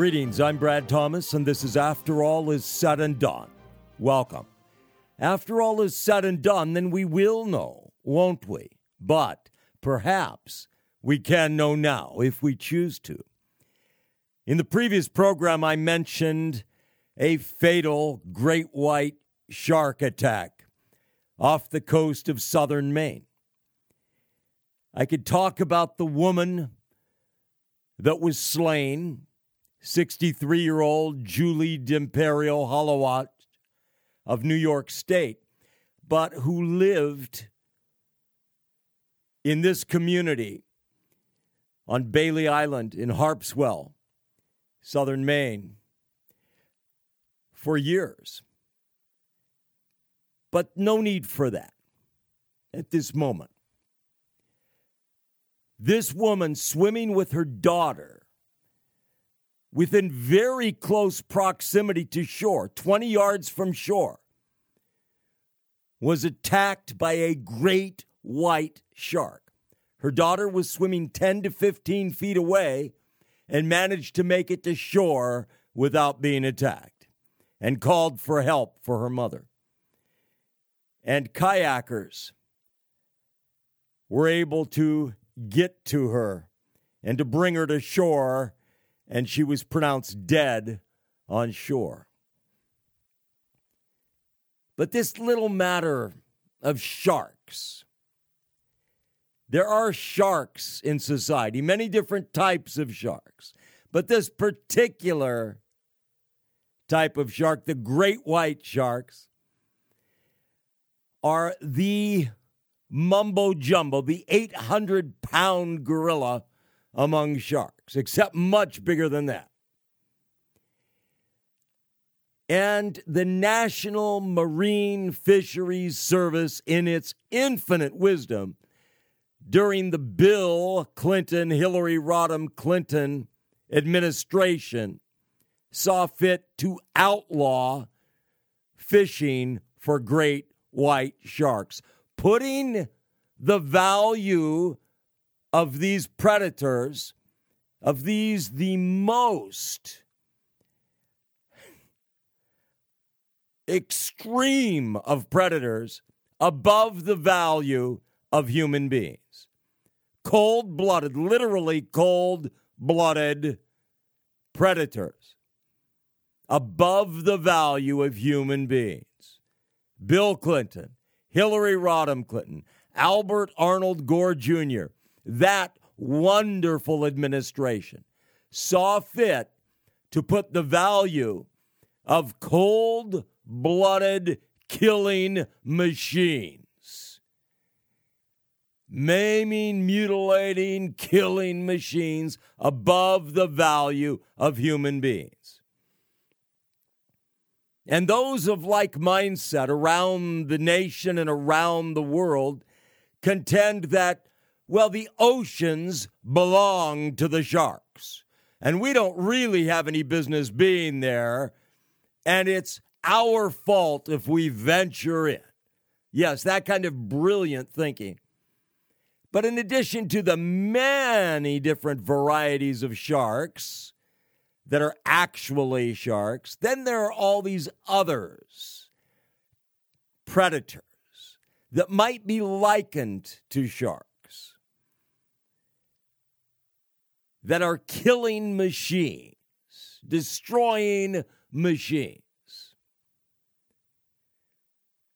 Greetings, I'm Brad Thomas, and this is After All Is Said and Done. Welcome. After all is said and done, then we will know, won't we? But perhaps we can know now if we choose to. In the previous program, I mentioned a fatal great white shark attack off the coast of southern Maine. I could talk about the woman that was slain, 63 year old Julie D'Imperio Holowach of New York State, but who lived in this community on Bailey Island in Harpswell, southern Maine, for years. But no need for that at this moment. This woman swimming with her daughter within very close proximity to shore, 20 yards from shore, was attacked by a great white shark. Her daughter was swimming 10 to 15 feet away and managed to make it to shore without being attacked and called for help for her mother. And kayakers were able to get to her and to bring her to shore, and she was pronounced dead on shore. But this little matter of sharks, there are sharks in society, many different types of sharks. But this particular type of shark, the great white sharks, are the mumbo jumbo, the 800 pound gorilla among sharks, except much bigger than that. And the National Marine Fisheries Service, in its infinite wisdom, during the Bill Clinton, Hillary Rodham Clinton administration, saw fit to outlaw fishing for great white sharks putting the value of these predators, of these the most extreme of predators, above the value of human beings. Cold blooded, literally cold blooded predators, above the value of human beings. Bill Clinton, Hillary Rodham Clinton, Albert Arnold Gore Jr., that wonderful administration saw fit to put the value of cold blooded killing machines, maiming, mutilating, killing machines above the value of human beings. And those of like mindset around the nation and around the world contend that, well, the oceans belong to the sharks. And we don't really have any business being there. And it's our fault if we venture in. Yes, that kind of brilliant thinking. But in addition to the many different varieties of sharks, that are actually sharks. Then there are all these others, predators, that might be likened to sharks, that are killing machines, destroying machines,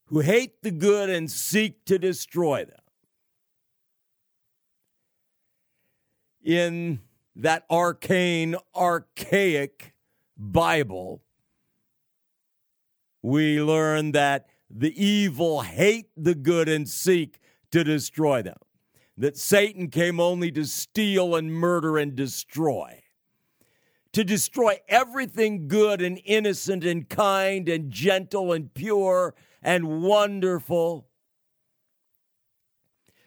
who hate the good and seek to destroy them. In that arcane, archaic Bible, we learn that the evil hate the good and seek to destroy them. That Satan came only to steal and murder and destroy. To destroy everything good and innocent and kind and gentle and pure and wonderful.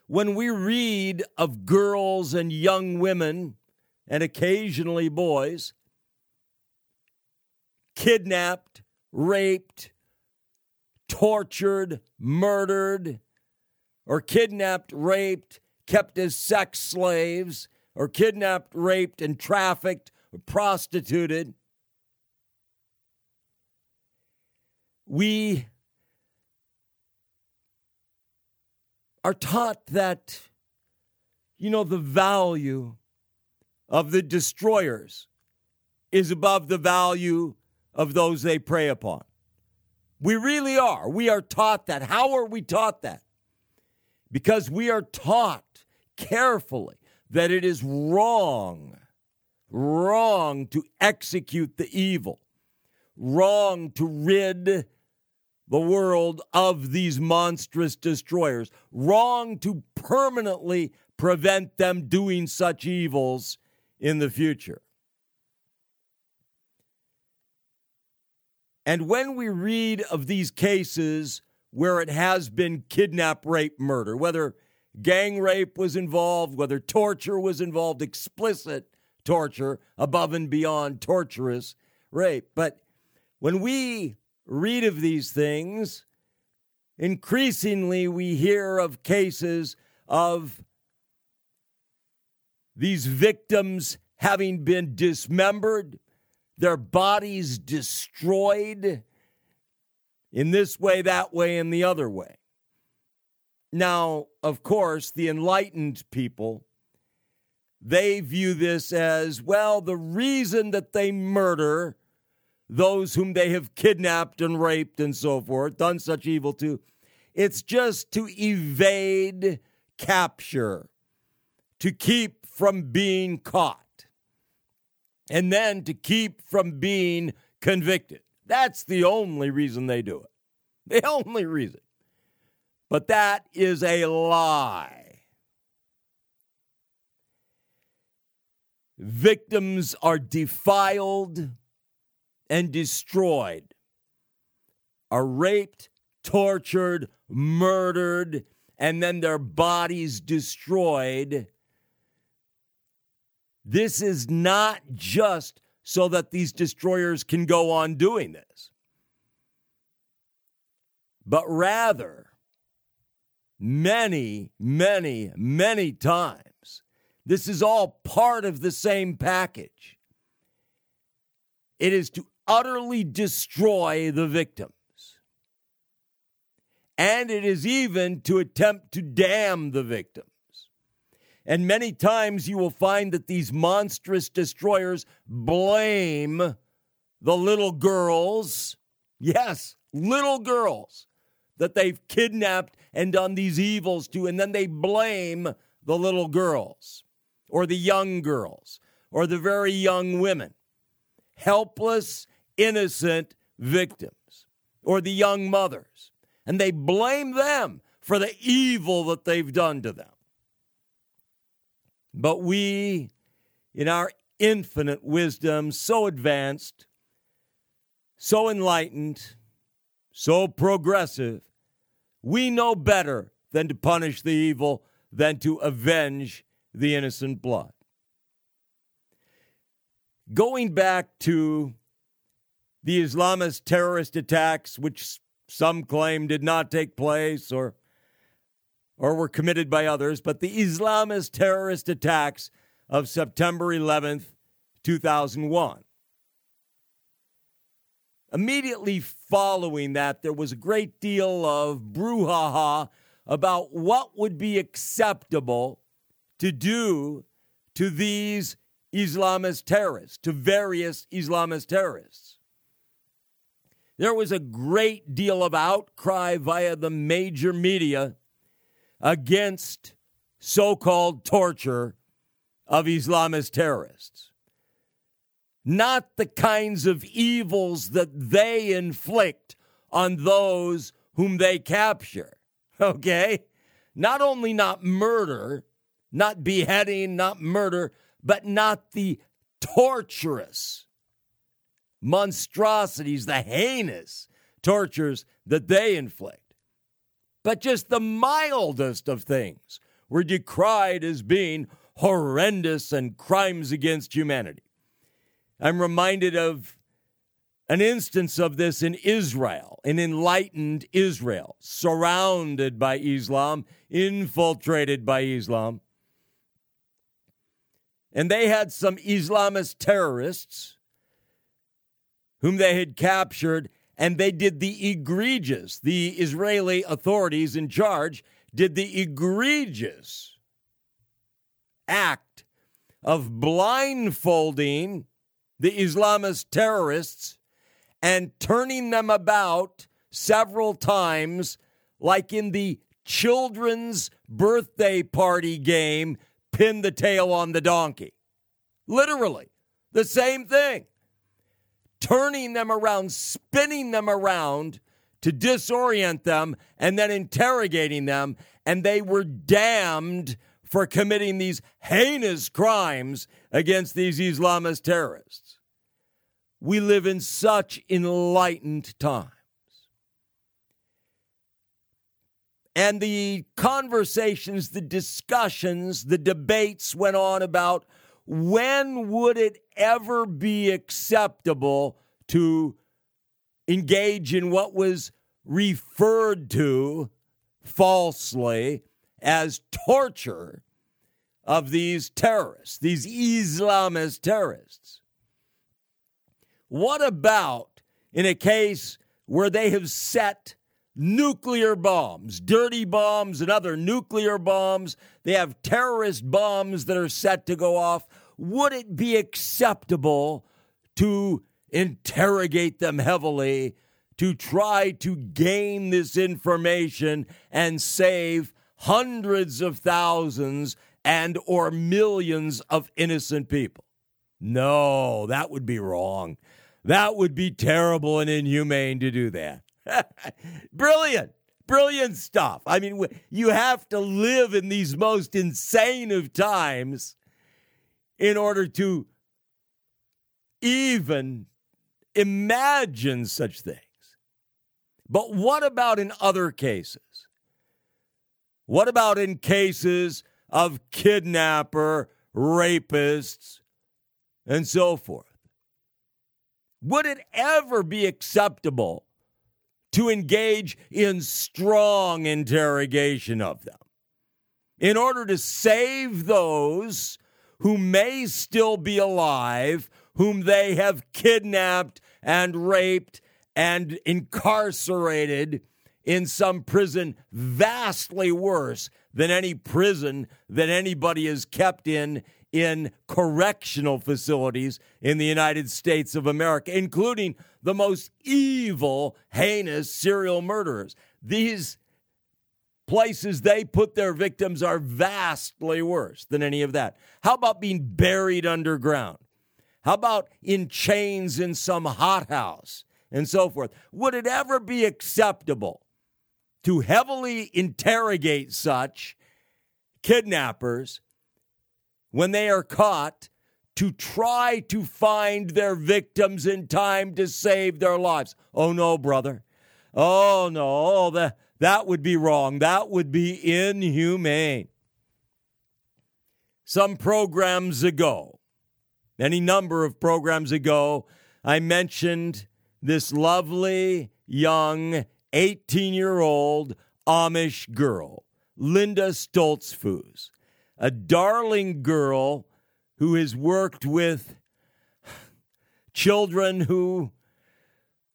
When we read of girls and young women and occasionally boys, kidnapped, raped, tortured, murdered, or kidnapped, raped, kept as sex slaves, or kidnapped, raped, and trafficked, or prostituted. We are taught that, you know, the value of the destroyers is above the value of those they prey upon. We really are. We are taught that. How are we taught that? Because we are taught carefully that it is wrong, wrong to execute the evil, wrong to rid the world of these monstrous destroyers, wrong to permanently prevent them doing such evils in the future. And when we read of these cases where it has been kidnap, rape, murder, whether gang rape was involved, whether torture was involved, explicit torture above and beyond torturous rape. But when we read of these things, increasingly we hear of cases of these victims having been dismembered, their bodies destroyed in this way, that way, and the other way. Now, of course, the enlightened people, they view this as well, the reason that they murder those whom they have kidnapped and raped and so forth, done such evil to, it's just to evade capture, to keep from being caught, and then to keep from being convicted. That's the only reason they do it. The only reason. But that is a lie. Victims are defiled and destroyed, are raped, tortured, murdered, and then their bodies destroyed. This is not just so that these destroyers can go on doing this, but rather many, many, many times. This is all part of the same package. It is to utterly destroy the victims. And it is even to attempt to damn the victims. And many times you will find that these monstrous destroyers blame the little girls. Yes, little girls that they've kidnapped and done these evils to, and then they blame the little girls or the young girls or the very young women, helpless, innocent victims, or the young mothers, and they blame them for the evil that they've done to them. But we, in our infinite wisdom, so advanced, so enlightened, so progressive, we know better than to punish the evil, than to avenge the innocent blood. Going back to the Islamist terrorist attacks, which some claim did not take place or, or were committed by others, but the Islamist terrorist attacks of September 11th, 2001. Immediately following that, there was a great deal of brouhaha about what would be acceptable to do to these Islamist terrorists, to various Islamist terrorists. There was a great deal of outcry via the major media against so called torture of Islamist terrorists not the kinds of evils that they inflict on those whom they capture. Okay? Not only not murder, not beheading, not murder, but not the torturous monstrosities, the heinous tortures that they inflict. But just the mildest of things were decried as being horrendous and crimes against humanity. I'm reminded of an instance of this in Israel, an enlightened Israel, surrounded by Islam, infiltrated by Islam. and they had some Islamist terrorists whom they had captured, and they did the egregious, the Israeli authorities in charge did the egregious act of blindfolding the Islamist terrorists and turning them about several times, like in the children's birthday party game, pin the tail on the donkey. Literally, the same thing. Turning them around, spinning them around to disorient them, and then interrogating them. And they were damned for committing these heinous crimes against these Islamist terrorists. We live in such enlightened times. And the conversations, the discussions, the debates went on about when would it ever be acceptable to engage in what was referred to falsely as torture of these terrorists, these Islamist terrorists. What about in a case where they have set nuclear bombs, dirty bombs, and other nuclear bombs? They have terrorist bombs that are set to go off. Would it be acceptable to interrogate them heavily to try to gain this information and save hundreds of thousands and or millions of innocent people. No, that would be wrong. That would be terrible and inhumane to do that. Brilliant. Brilliant stuff. I mean, you have to live in these most insane of times in order to even imagine such things. But what about in other cases? What about in cases of kidnapper, rapists, and so forth? Would it ever be acceptable to engage in strong interrogation of them? In order to save those who may still be alive, whom they have kidnapped and raped and incarcerated in some prison vastly worse than any prison that anybody is kept in in correctional facilities in the United States of America, including the most evil, heinous serial murderers. These places they put their victims are vastly worse than any of that. How about being buried underground? How about in chains in some hothouse and so forth? Would it ever be acceptable to heavily interrogate such kidnappers when they are caught to try to find their victims in time to save their lives. Oh no, brother. Oh no, oh, that, that would be wrong. That would be inhumane. Some programs ago, any number of programs ago, I mentioned this lovely young 18 year old Amish girl, Linda Stoltzfus, a darling girl who has worked with children who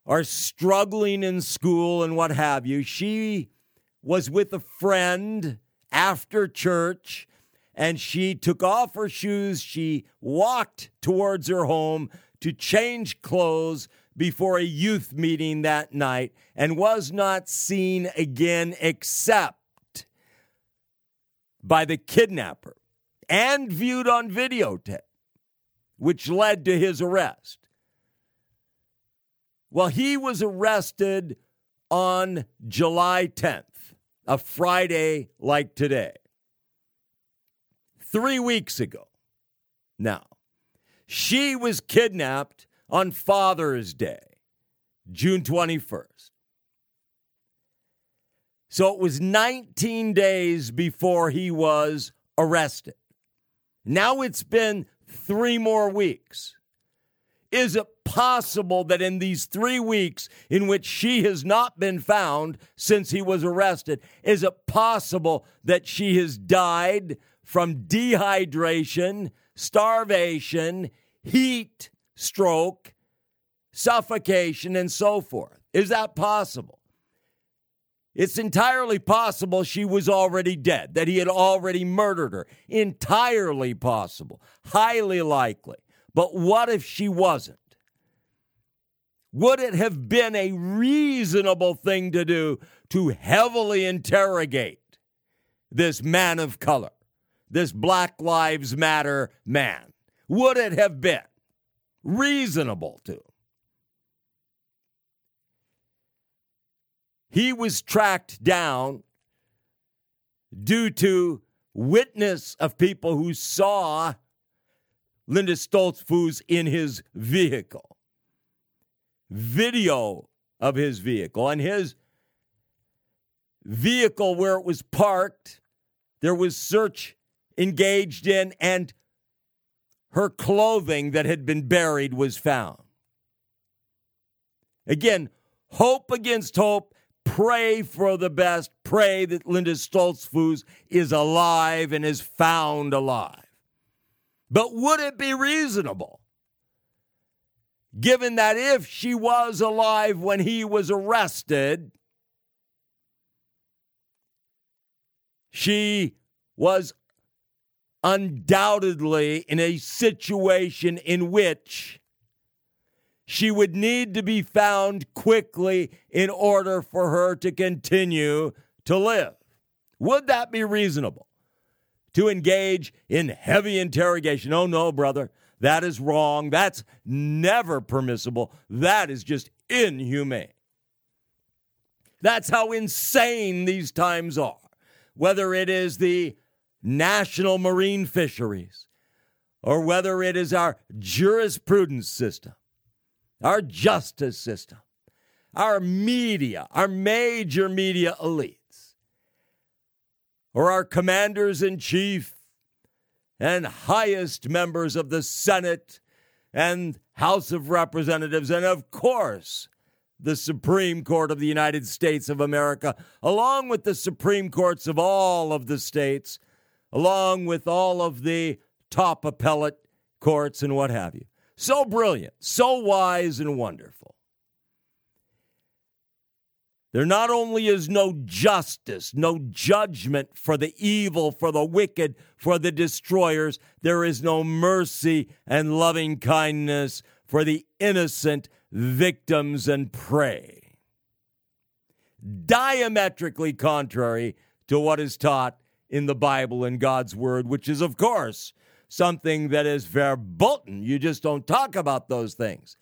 are struggling in school and what have you. She was with a friend after church and she took off her shoes. She walked towards her home to change clothes before a youth meeting that night and was not seen again except by the kidnapper and viewed on videotape, which led to his arrest. Well, he was arrested on July 10th, a Friday like today, three weeks ago. Now, she was kidnapped on Father's Day, June 21st. So it was 19 days before he was arrested. Now it's been three more weeks. Is it possible that in these three weeks in which she has not been found since he was arrested, is it possible that she has died from dehydration, starvation, heat stroke, suffocation, and so forth? Is that possible? It's entirely possible she was already dead, that he had already murdered her. Entirely possible, highly likely. But what if she wasn't? Would it have been a reasonable thing to do to heavily interrogate this man of color, this Black Lives Matter man? Would it have been reasonable to? He was tracked down due to witness of people who saw Linda Stoltzfus in his vehicle. Video of his vehicle. And his vehicle where it was parked, there was search engaged in, and her clothing that had been buried was found. Again, hope against hope. Pray for the best. Pray that Linda Stoltzfus is alive and is found alive. But would it be reasonable, given that if she was alive when he was arrested, she was undoubtedly in a situation in which she would need to be found quickly in order for her to continue to live. Would that be reasonable? to engage in heavy interrogation. Oh, no, brother, that is wrong. That's never permissible. That is just inhumane. That's how insane these times are. Whether it is the national marine fisheries, or whether it is our jurisprudence system, our justice system, our media, our major media elites, or our commanders in chief and highest members of the Senate and House of Representatives, and of course, the Supreme Court of the United States of America, along with the Supreme Courts of all of the states, along with all of the top appellate courts and what have you. So brilliant, so wise and wonderful. There not only is no justice, no judgment for the evil, for the wicked, for the destroyers, there is no mercy and loving kindness for the innocent victims and prey. Diametrically contrary to what is taught in the Bible and God's Word, which is, of course, something that is verboten. You just don't talk about those things.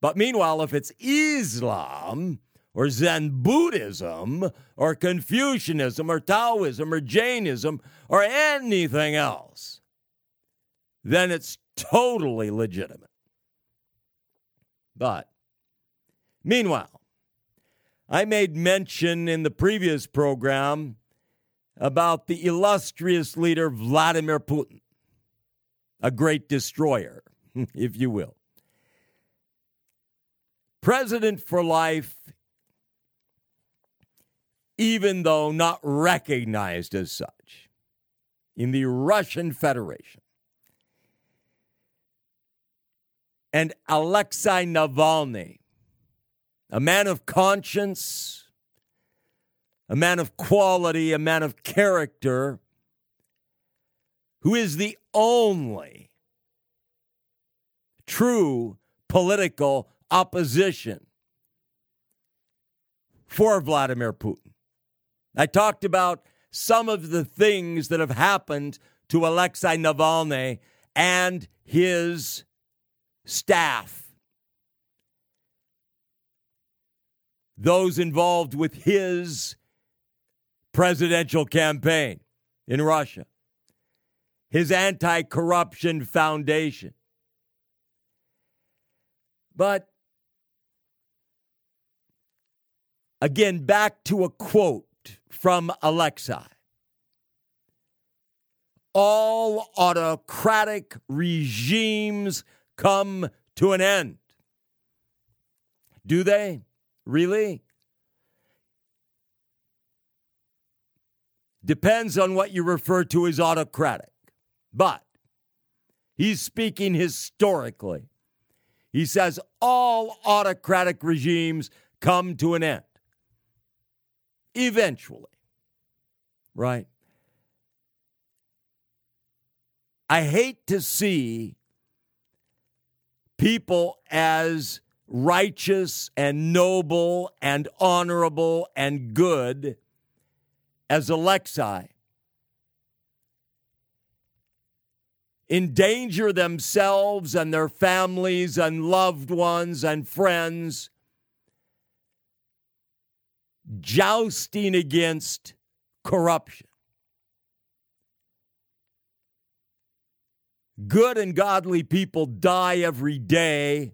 But meanwhile, if it's Islam, or Zen Buddhism or Confucianism or Taoism or Jainism or anything else, then it's totally legitimate. But meanwhile, I made mention in the previous program about the illustrious leader Vladimir Putin, a great destroyer, if you will. President for life even though not recognized as such in the Russian Federation. And Alexei Navalny, a man of conscience, a man of quality, a man of character, who is the only true political opposition for Vladimir Putin. I talked about some of the things that have happened to Alexei Navalny and his staff. Those involved with his presidential campaign in Russia, his anti corruption foundation. But again, back to a quote from Alexei. All autocratic regimes come to an end. Do they? Really? Depends on what you refer to as autocratic. But he's speaking historically. He says all autocratic regimes come to an end. Eventually. Right? I hate to see people as righteous and noble and honorable and good as Alexei endanger themselves and their families and loved ones and friends, jousting against corruption. Good and godly people die every day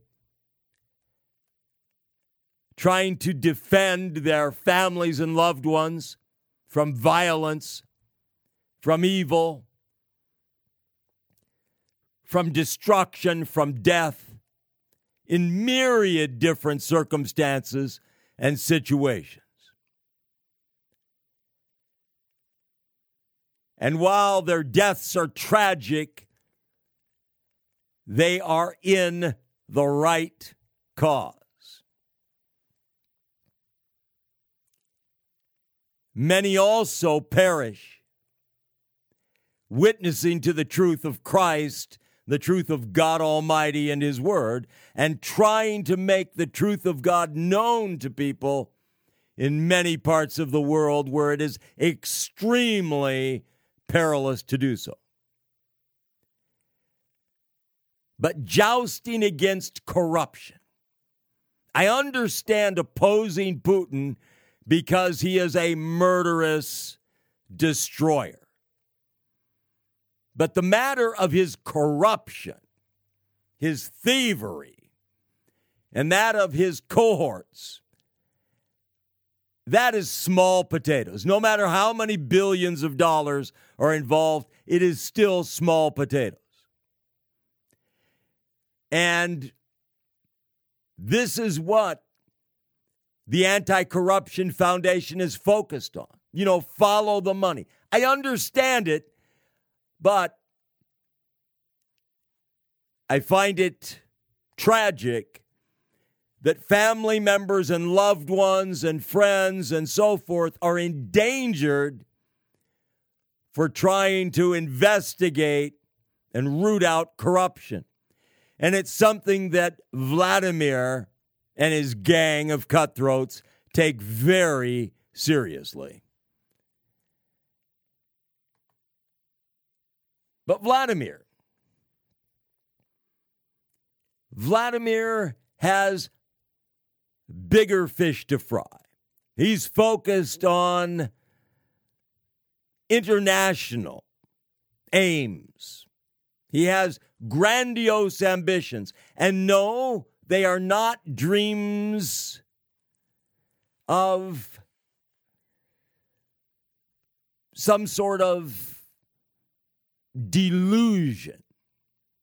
trying to defend their families and loved ones from violence, from evil, from destruction, from death, in myriad different circumstances and situations. And while their deaths are tragic, they are in the right cause. Many also perish, witnessing to the truth of Christ, the truth of God Almighty and His Word, and trying to make the truth of God known to people in many parts of the world where it is extremely perilous to do so. But jousting against corruption. I understand opposing Putin because he is a murderous destroyer. But the matter of his corruption, his thievery, and that of his cohorts, that is small potatoes. No matter how many billions of dollars are involved, it is still small potatoes. And this is what the Anti Corruption Foundation is focused on. You know, follow the money. I understand it, but I find it tragic that family members and loved ones and friends and so forth are endangered for trying to investigate and root out corruption. And it's something that Vladimir and his gang of cutthroats take very seriously. But Vladimir, Vladimir has bigger fish to fry. He's focused on international aims. He has grandiose ambitions. And no, they are not dreams of some sort of delusion.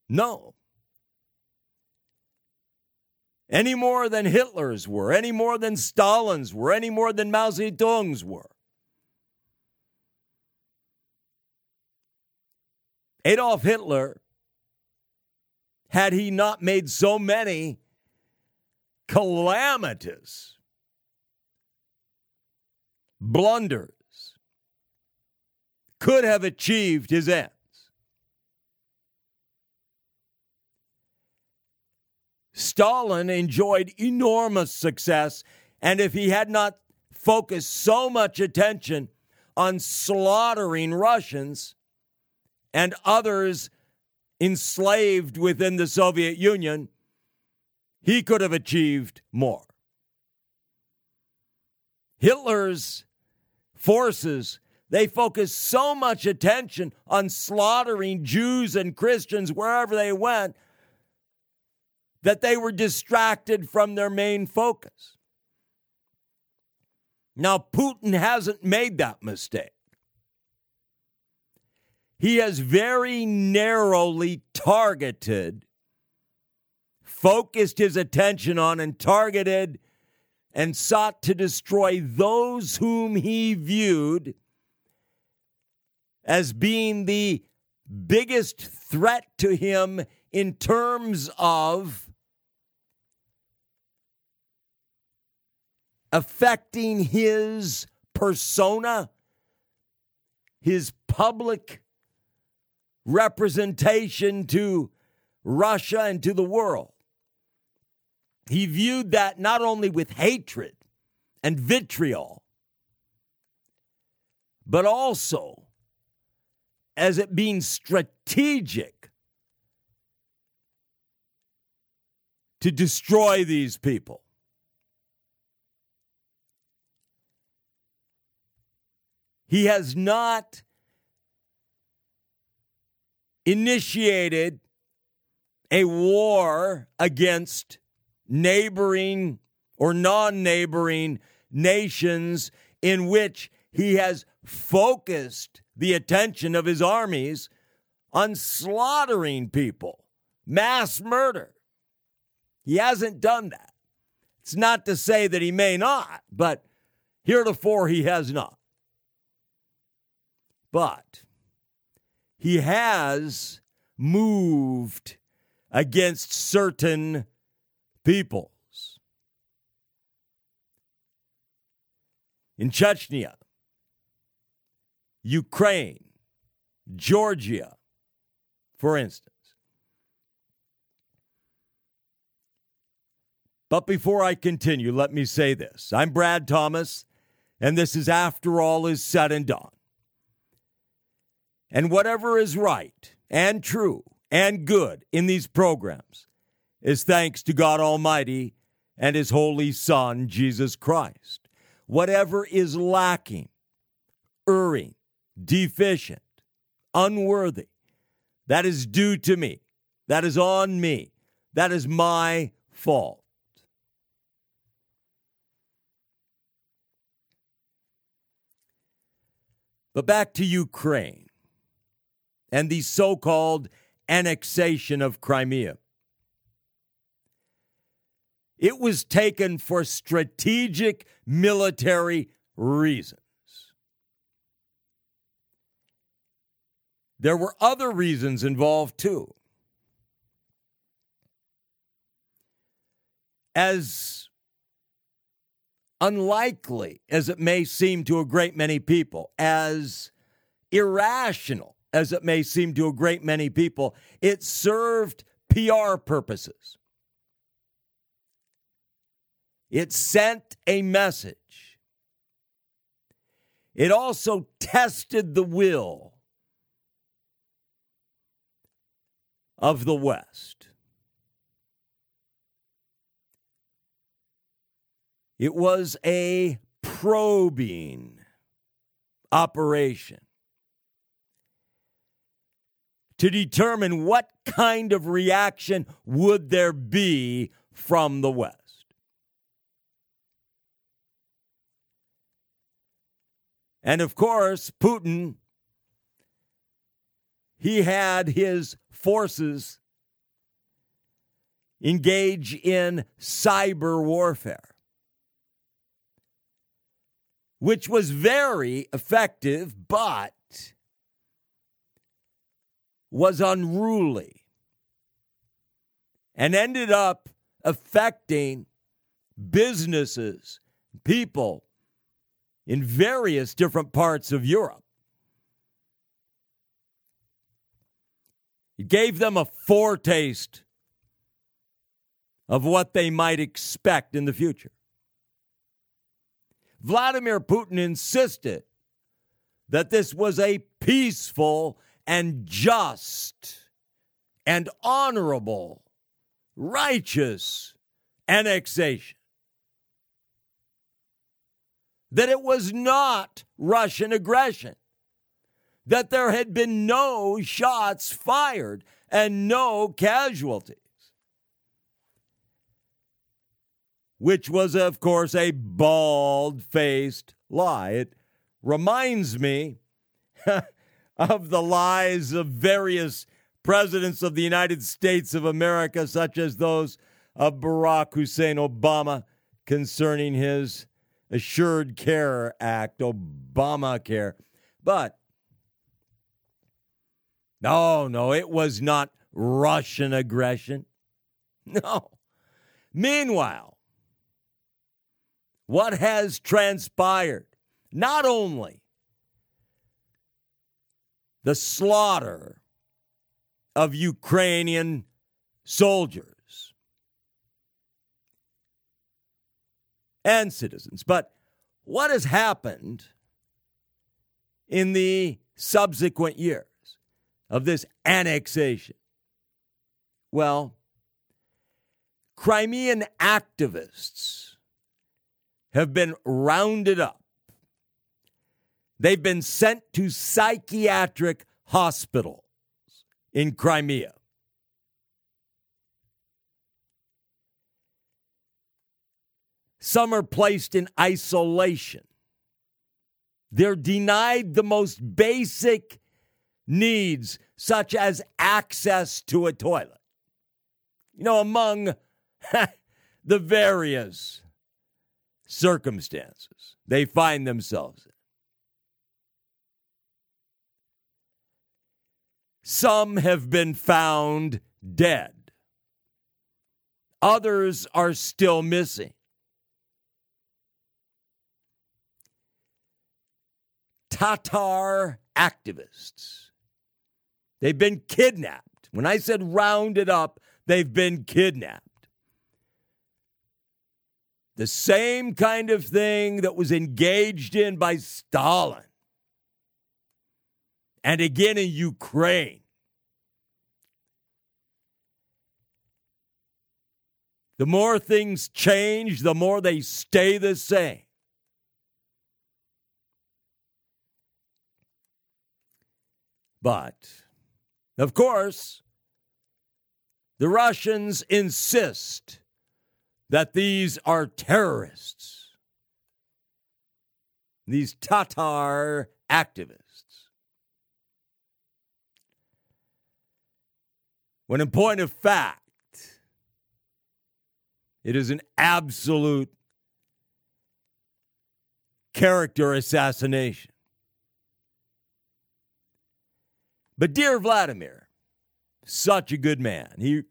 No. Any more than Hitler's were, any more than Stalin's were, any more than Mao Zedong's were. Adolf Hitler, had he not made so many calamitous blunders could have achieved his ends. Stalin enjoyed enormous success, and if he had not focused so much attention on slaughtering Russians and others enslaved within the Soviet Union, he could have achieved more. Hitler's forces, they focused so much attention on slaughtering Jews and Christians wherever they went that they were distracted from their main focus. Now, Putin hasn't made that mistake. He has very narrowly targeted focused his attention on and targeted and sought to destroy those whom he viewed as being the biggest threat to him in terms of affecting his persona, his public representation to Russia and to the world. He viewed that not only with hatred and vitriol, but also as it being strategic to destroy these people. He has not initiated a war against neighboring or non neighboring nations in which he has focused the attention of his armies on slaughtering people, mass murder. He hasn't done that. It's not to say that he may not, but heretofore he has not. But he has moved against certain peoples. In Chechnya, Ukraine, Georgia, for instance. But before I continue, let me say this. I'm Brad Thomas, and this is After All Is Said and Done. And whatever is right and true and good in these programs is thanks to God Almighty and His Holy Son, Jesus Christ. Whatever is lacking, erring, deficient, unworthy, that is due to me. That is on me. That is my fault. But back to Ukraine and the so called annexation of Crimea. It was taken for strategic military reasons. There were other reasons involved too. As unlikely as it may seem to a great many people, as irrational as it may seem to a great many people, it served PR purposes. It sent a message. It also tested the will of the West. It was a probing operation to determine what kind of reaction would there be from the West. And of course, Putin, he had his forces engage in cyber warfare, which was very effective, but was unruly and ended up affecting businesses, people in various different parts of Europe. It gave them a foretaste of what they might expect in the future. Vladimir Putin insisted that this was a peaceful and just and honorable, righteous annexation. That it was not Russian aggression, that there had been no shots fired and no casualties. Which was, of course, a bald faced lie. It reminds me of the lies of various presidents of the United States of America, such as those of Barack Hussein Obama, concerning his Assured Care Act, Obamacare. But no, no, it was not Russian aggression. No. Meanwhile, what has transpired? Not only the slaughter of Ukrainian soldiers and citizens, but what has happened in the subsequent years of this annexation? Well, Crimean activists have been rounded up. They've been sent to psychiatric hospitals in Crimea. Some are placed in isolation. They're denied the most basic needs, such as access to a toilet. You know, among the various circumstances they find themselves in. Some have been found dead. Others are still missing. Tatar activists. They've been kidnapped. When I said rounded up, they've been kidnapped. The same kind of thing that was engaged in by Stalin and again in Ukraine. The more things change, the more they stay the same. But, of course, the Russians insist that these are terrorists, these Tatar activists. When in point of fact, it is an absolute character assassination. But dear Vladimir, such a good man. He, you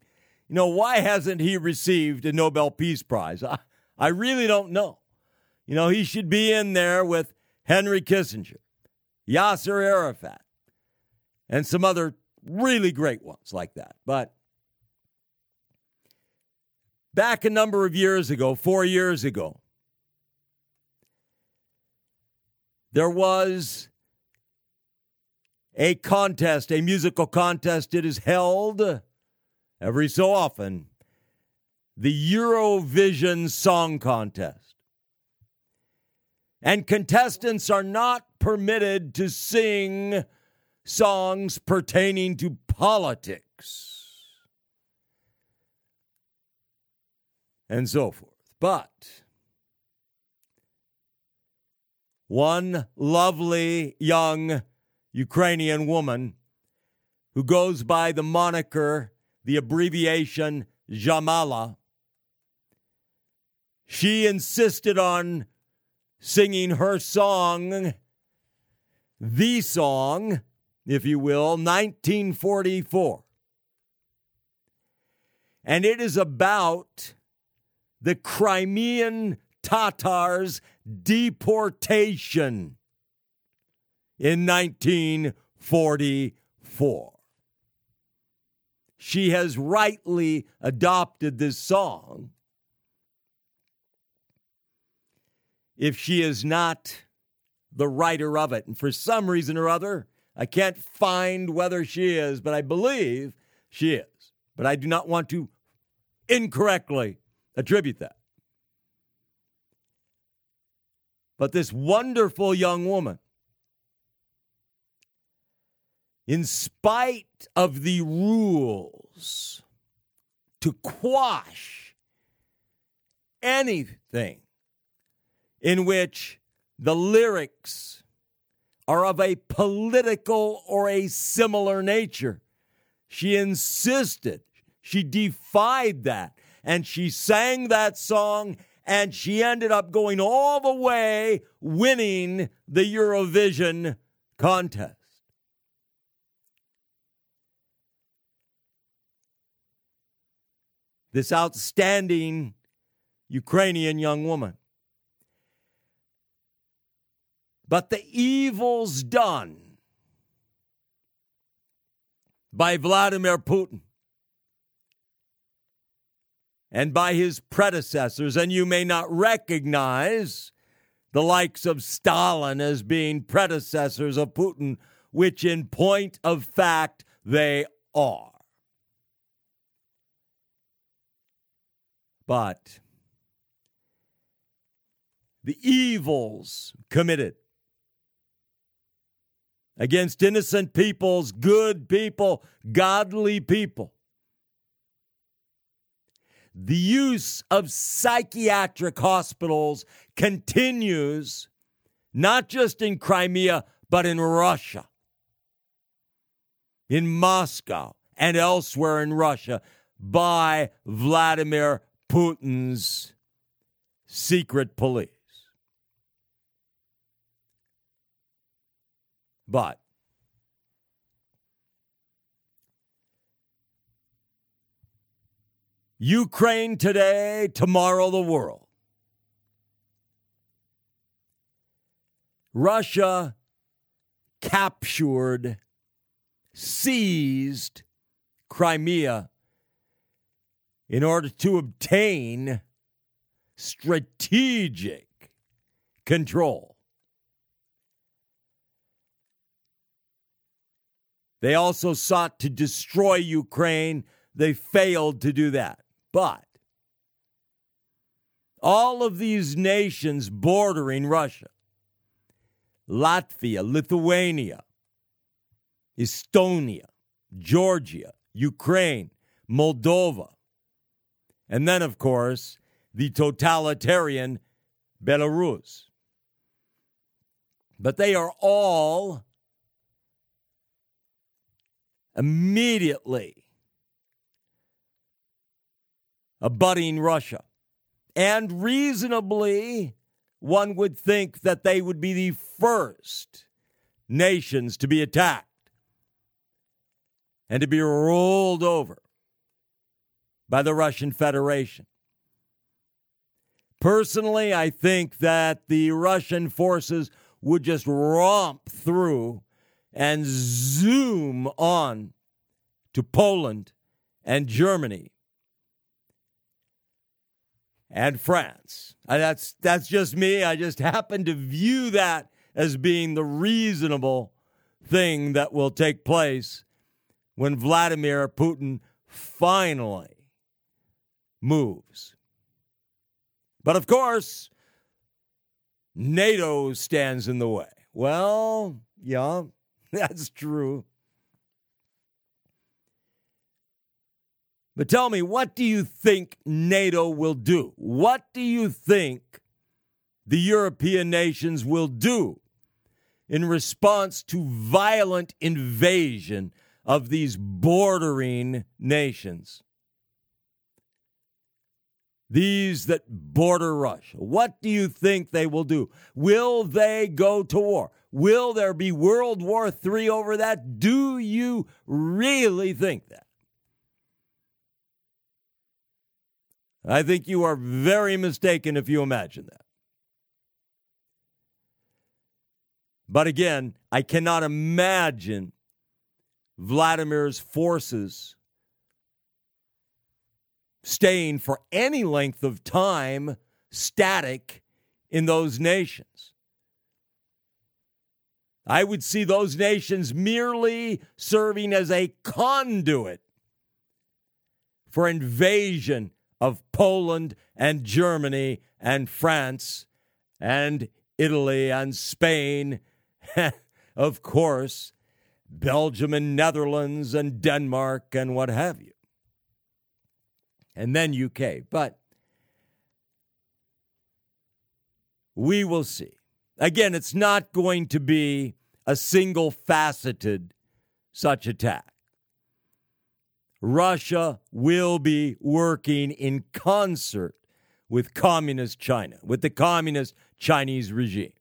know, why hasn't he received a Nobel Peace Prize? I, I really don't know. You know, he should be in there with Henry Kissinger, Yasser Arafat, and some other really great ones like that. But back a number of years ago, four years ago, there was a contest, a musical contest. It is held every so often, the Eurovision Song Contest. And contestants are not permitted to sing songs pertaining to politics and so forth. But one lovely young Ukrainian woman who goes by the moniker, the abbreviation Jamala, she insisted on singing her song, the song, if you will, 1944. And it is about the Crimean Tatars' deportation in 1944. She has rightly adopted this song. If she is not the writer of it, and for some reason or other, I can't find whether she is, but I believe she is. But I do not want to incorrectly attribute that. But this wonderful young woman, in spite of the rules to quash anything in which the lyrics are of a political or a similar nature. She insisted. She defied that. And she sang that song, and she ended up going all the way, winning the Eurovision contest. This outstanding Ukrainian young woman. But the evils done by Vladimir Putin and by his predecessors, and you may not recognize the likes of Stalin as being predecessors of Putin, which in point of fact they are. But the evils committed against innocent peoples, good people, godly people. The use of psychiatric hospitals continues not just in Crimea, but in Russia, in Moscow, and elsewhere in Russia by Vladimir Putin's secret police. But Ukraine today, tomorrow the world. Russia captured, seized Crimea in order to obtain strategic control They also sought to destroy Ukraine. They failed to do that. But all of these nations bordering Russia Latvia, Lithuania, Estonia, Georgia, Ukraine, Moldova, and then, of course, the totalitarian Belarus. But they are all immediately abutting Russia. And reasonably, one would think that they would be the first nations to be attacked and to be rolled over by the Russian Federation. Personally, I think that the Russian forces would just romp through and zoom on to Poland and Germany and France. And that's that's just me. I just happen to view that as being the reasonable thing that will take place when Vladimir Putin finally moves. But of course, NATO stands in the way. Well, yeah, That's true. But tell me, what do you think NATO will do? What do you think the European nations will do in response to violent invasion of these bordering nations? These that border Russia. What do you think they will do? Will they go to war? Will there be World War III over that? Do you really think that? I think you are very mistaken if you imagine that. But again, I cannot imagine Vladimir's forces staying for any length of time static in those nations. I would see those nations merely serving as a conduit for invasion of Poland and Germany and France and Italy and Spain, of course, Belgium and Netherlands and Denmark and what have you. And then UK. But we will see. Again, it's not going to be a single faceted such attack. Russia will be working in concert with communist China, with the communist Chinese regime,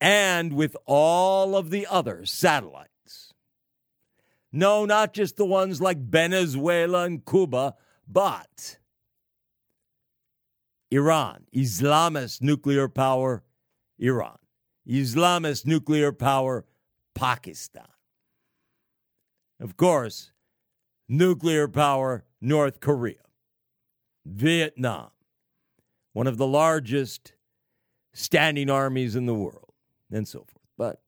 and with all of the other satellites. No, not just the ones like Venezuela and Cuba, but Iran, Islamist nuclear power, Iran, Islamist nuclear power, Pakistan. Of course, nuclear power, North Korea, Vietnam, one of the largest standing armies in the world, and so forth. But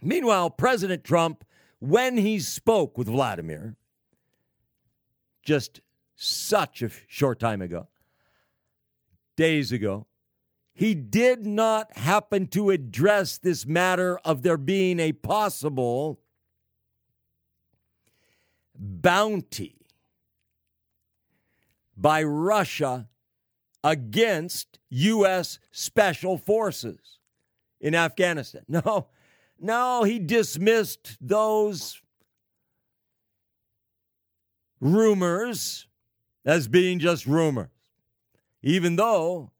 meanwhile, President Trump, when he spoke with Vladimir, just such a short time ago, days ago, he did not happen to address this matter of there being a possible bounty by Russia against U.S. special forces in Afghanistan. No, no, he dismissed those rumors as being just rumors, even though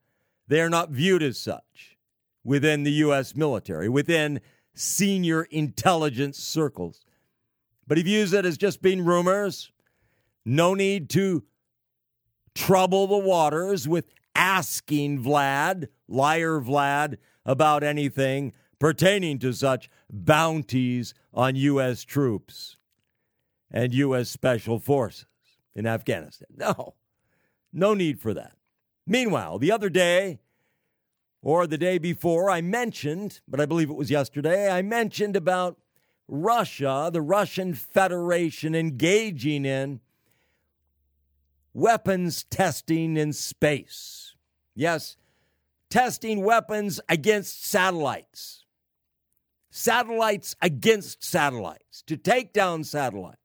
they are not viewed as such within the U.S. military, within senior intelligence circles. But he views it as just being rumors. No need to trouble the waters with asking Vlad, liar Vlad, about anything pertaining to such bounties on U.S. troops and U.S. special forces in Afghanistan. No, no need for that. Meanwhile, the other day, or the day before, I mentioned, but I believe it was yesterday, I mentioned about Russia, the Russian Federation, engaging in weapons testing in space. Yes, testing weapons against satellites. Satellites against satellites, to take down satellites.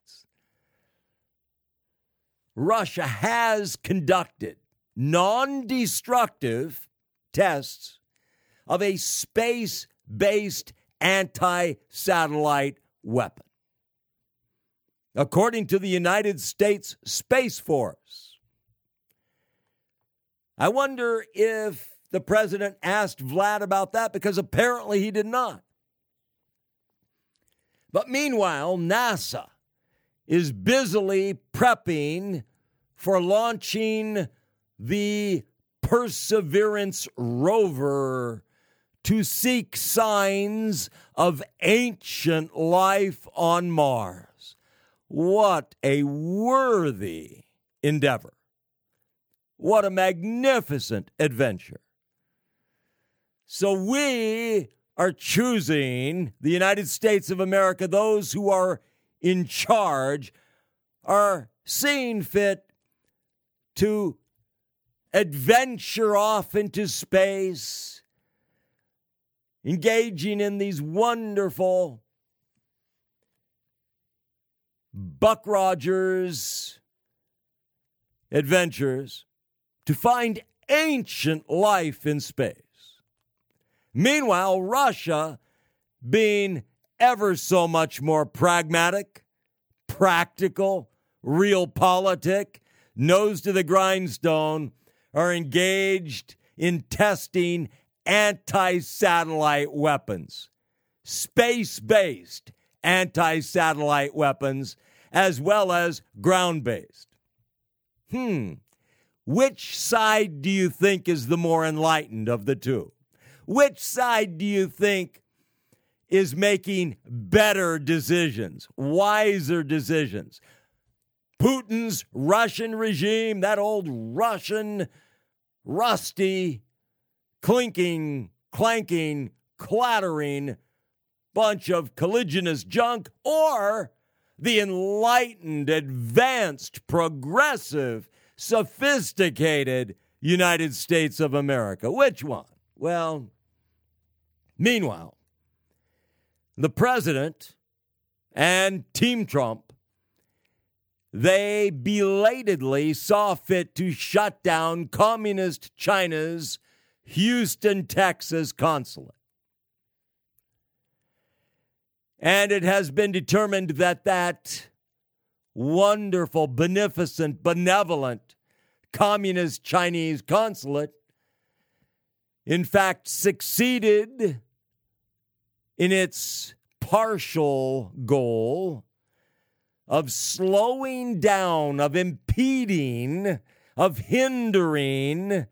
Russia has conducted non destructive tests of a space based anti satellite weapon. According to the United States Space Force, I wonder if the president asked Vlad about that because apparently he did not. But meanwhile, NASA is busily prepping for launching the Perseverance rover to seek signs of ancient life on Mars. What a worthy endeavor! What a magnificent adventure. So we are choosing the United States of America, those who are in charge are seeing fit to adventure off into space, engaging in these wonderful Buck Rogers adventures to find ancient life in space. Meanwhile, Russia being ever so much more pragmatic, practical, realpolitik, nose to the grindstone, are engaged in testing anti satellite weapons, space based anti satellite weapons, as well as ground based. Hmm. Which side do you think is the more enlightened of the two? Which side do you think is making better decisions, wiser decisions. Putin's Russian regime, that old Russian, rusty, clinking, clanking, clattering bunch of colliginous junk, or the enlightened, advanced, progressive, sophisticated United States of America. Which one? Well, meanwhile, the president and Team Trump, they belatedly saw fit to shut down Communist China's Houston, Texas consulate. And it has been determined that that wonderful, beneficent, benevolent communist Chinese consulate, in fact, succeeded in its partial goal of slowing down, of impeding, of hindering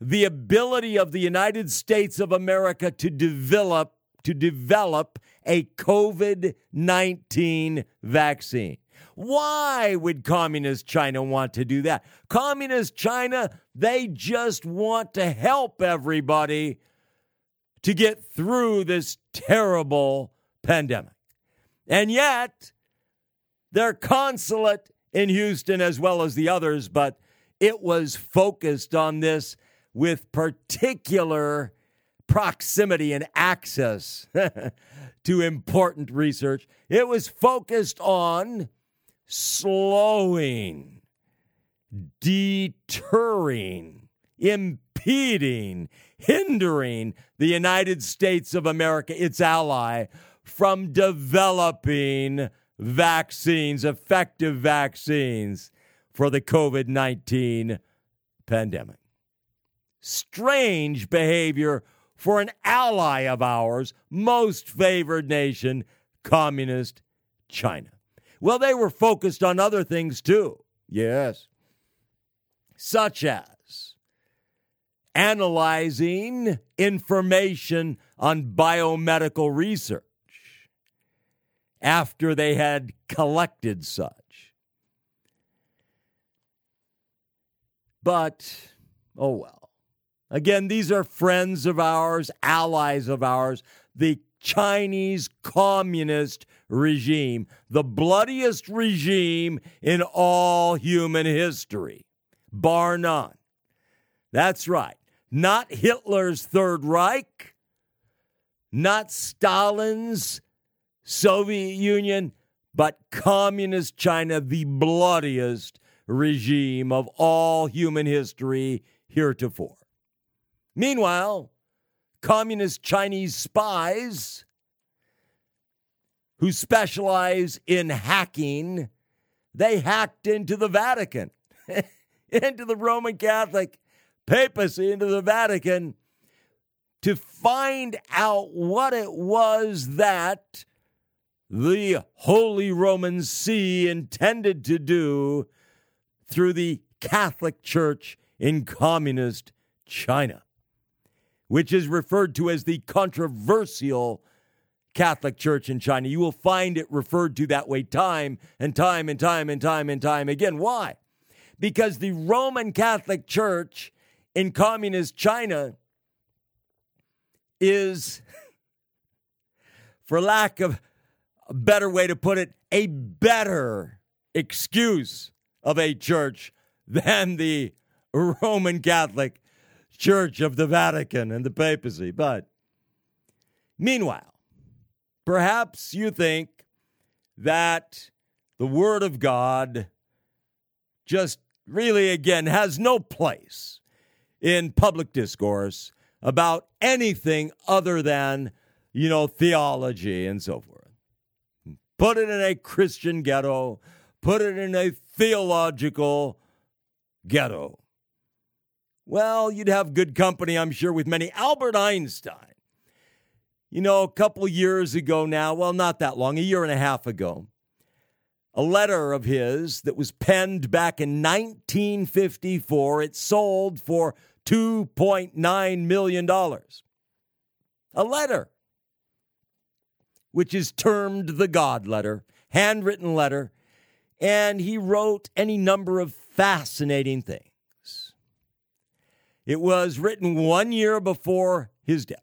the ability of the United States of America to develop to develop a COVID-19 vaccine. Why would communist China want to do that? Communist China, they just want to help everybody to get through this terrible pandemic. And yet, their consulate in Houston, as well as the others, but it was focused on this with particular proximity and access to important research. It was focused on slowing, deterring, impeding, hindering the United States of America, its ally, from developing vaccines, effective vaccines for the COVID 19 pandemic. Strange behavior for an ally of ours, most favored nation, communist China. Well, they were focused on other things too. Yes. Such as analyzing information on biomedical research after they had collected such. But, oh well. Again, these are friends of ours, allies of ours. The Chinese communist regime, the bloodiest regime in all human history, bar none. That's right. Not Hitler's Third Reich, not Stalin's Soviet Union, but Communist China, the bloodiest regime of all human history heretofore. Meanwhile, communist Chinese spies who specialize in hacking, they hacked into the Vatican, into the Roman Catholic papacy, into the Vatican to find out what it was that the Holy Roman See intended to do through the Catholic Church in communist China which is referred to as the controversial Catholic Church in China. You will find it referred to that way time and time and time and time and time again. Why? Because the Roman Catholic Church in communist China is, for lack of a better way to put it, a better excuse of a church than the Roman Catholic Church of the Vatican and the papacy. But meanwhile, perhaps you think that the Word of God just really, again, has no place in public discourse about anything other than, you know, theology and so forth. Put it in a Christian ghetto, put it in a theological ghetto. Well, you'd have good company, I'm sure, with many. Albert Einstein, you know, a couple years ago now, well, not that long, a year and a half ago, a letter of his that was penned back in 1954, it sold for $2.9 million. A letter, which is termed the God letter, handwritten letter, and he wrote any number of fascinating things. It was written one year before his death.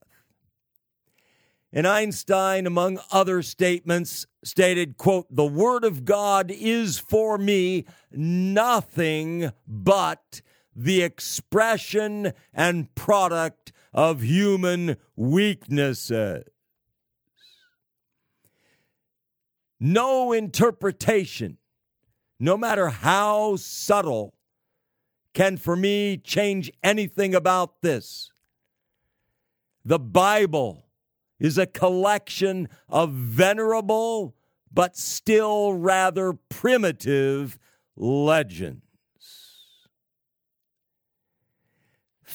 And Einstein, among other statements, stated, quote, the word of God is for me nothing but the expression and product of human weaknesses. No interpretation, no matter how subtle, can for me change anything about this. The Bible is a collection of venerable, but still rather primitive legends.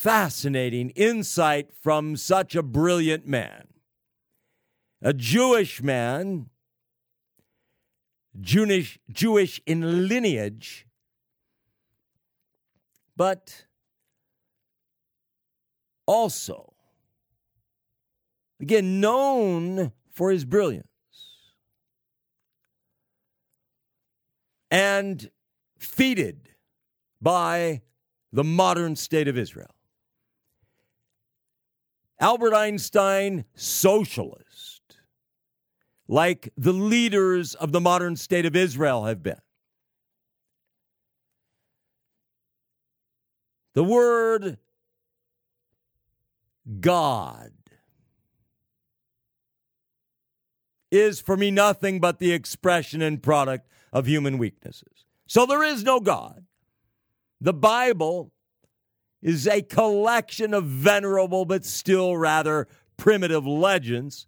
Fascinating insight from such a brilliant man. A Jewish man, Jewish, Jewish in lineage, but also, again, known for his brilliance. And feted by the modern state of Israel. Albert Einstein, socialist, like the leaders of the modern state of Israel have been. The word God is for me nothing but the expression and product of human weaknesses. So there is no God. The Bible is a collection of venerable but still rather primitive legends.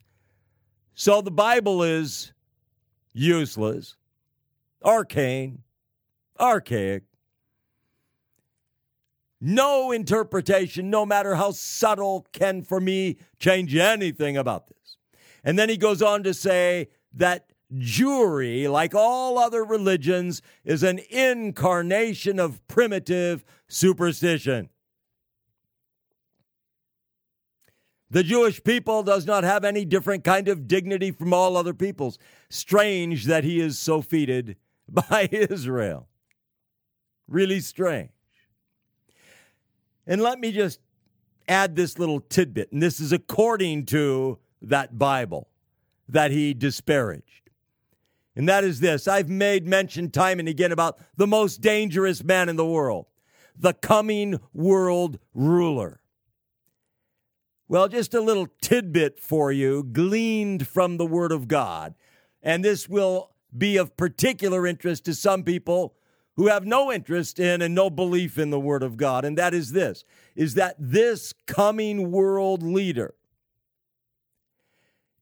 So the Bible is useless, arcane, archaic, no interpretation, no matter how subtle, can for me change anything about this. And then he goes on to say that Jewry, like all other religions, is an incarnation of primitive superstition. The Jewish people does not have any different kind of dignity from all other peoples. Strange that he is so feted by Israel. Really strange. And let me just add this little tidbit, and this is according to that Bible that he disparaged. And that is this I've made mention time and again about the most dangerous man in the world, the coming world ruler. Well, just a little tidbit for you, gleaned from the Word of God. And this will be of particular interest to some people who have no interest in and no belief in the word of God. And that is this is that this coming world leader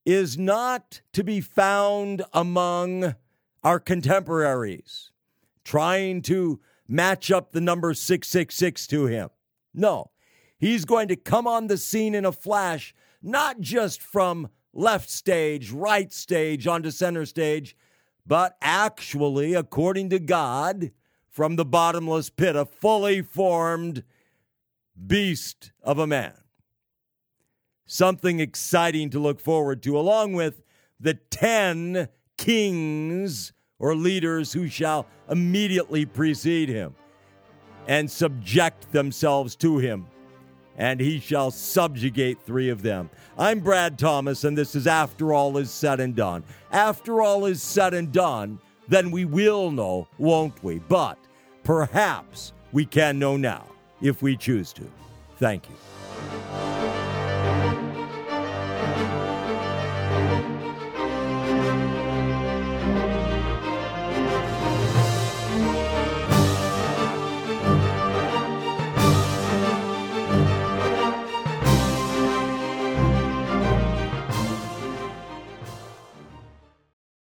is not to be found among our contemporaries trying to match up the number 666 to him. No he's going to come on the scene in a flash not just from left stage right stage onto center stage but actually according to God from the bottomless pit, a fully formed beast of a man. Something exciting to look forward to, along with the 10 kings or leaders who shall immediately precede him and subject themselves to him, and he shall subjugate three of them. I'm Brad Thomas, and this is After All Is Said and Done. After all is said and done, then we will know, won't we? But perhaps we can know now if we choose to. Thank you.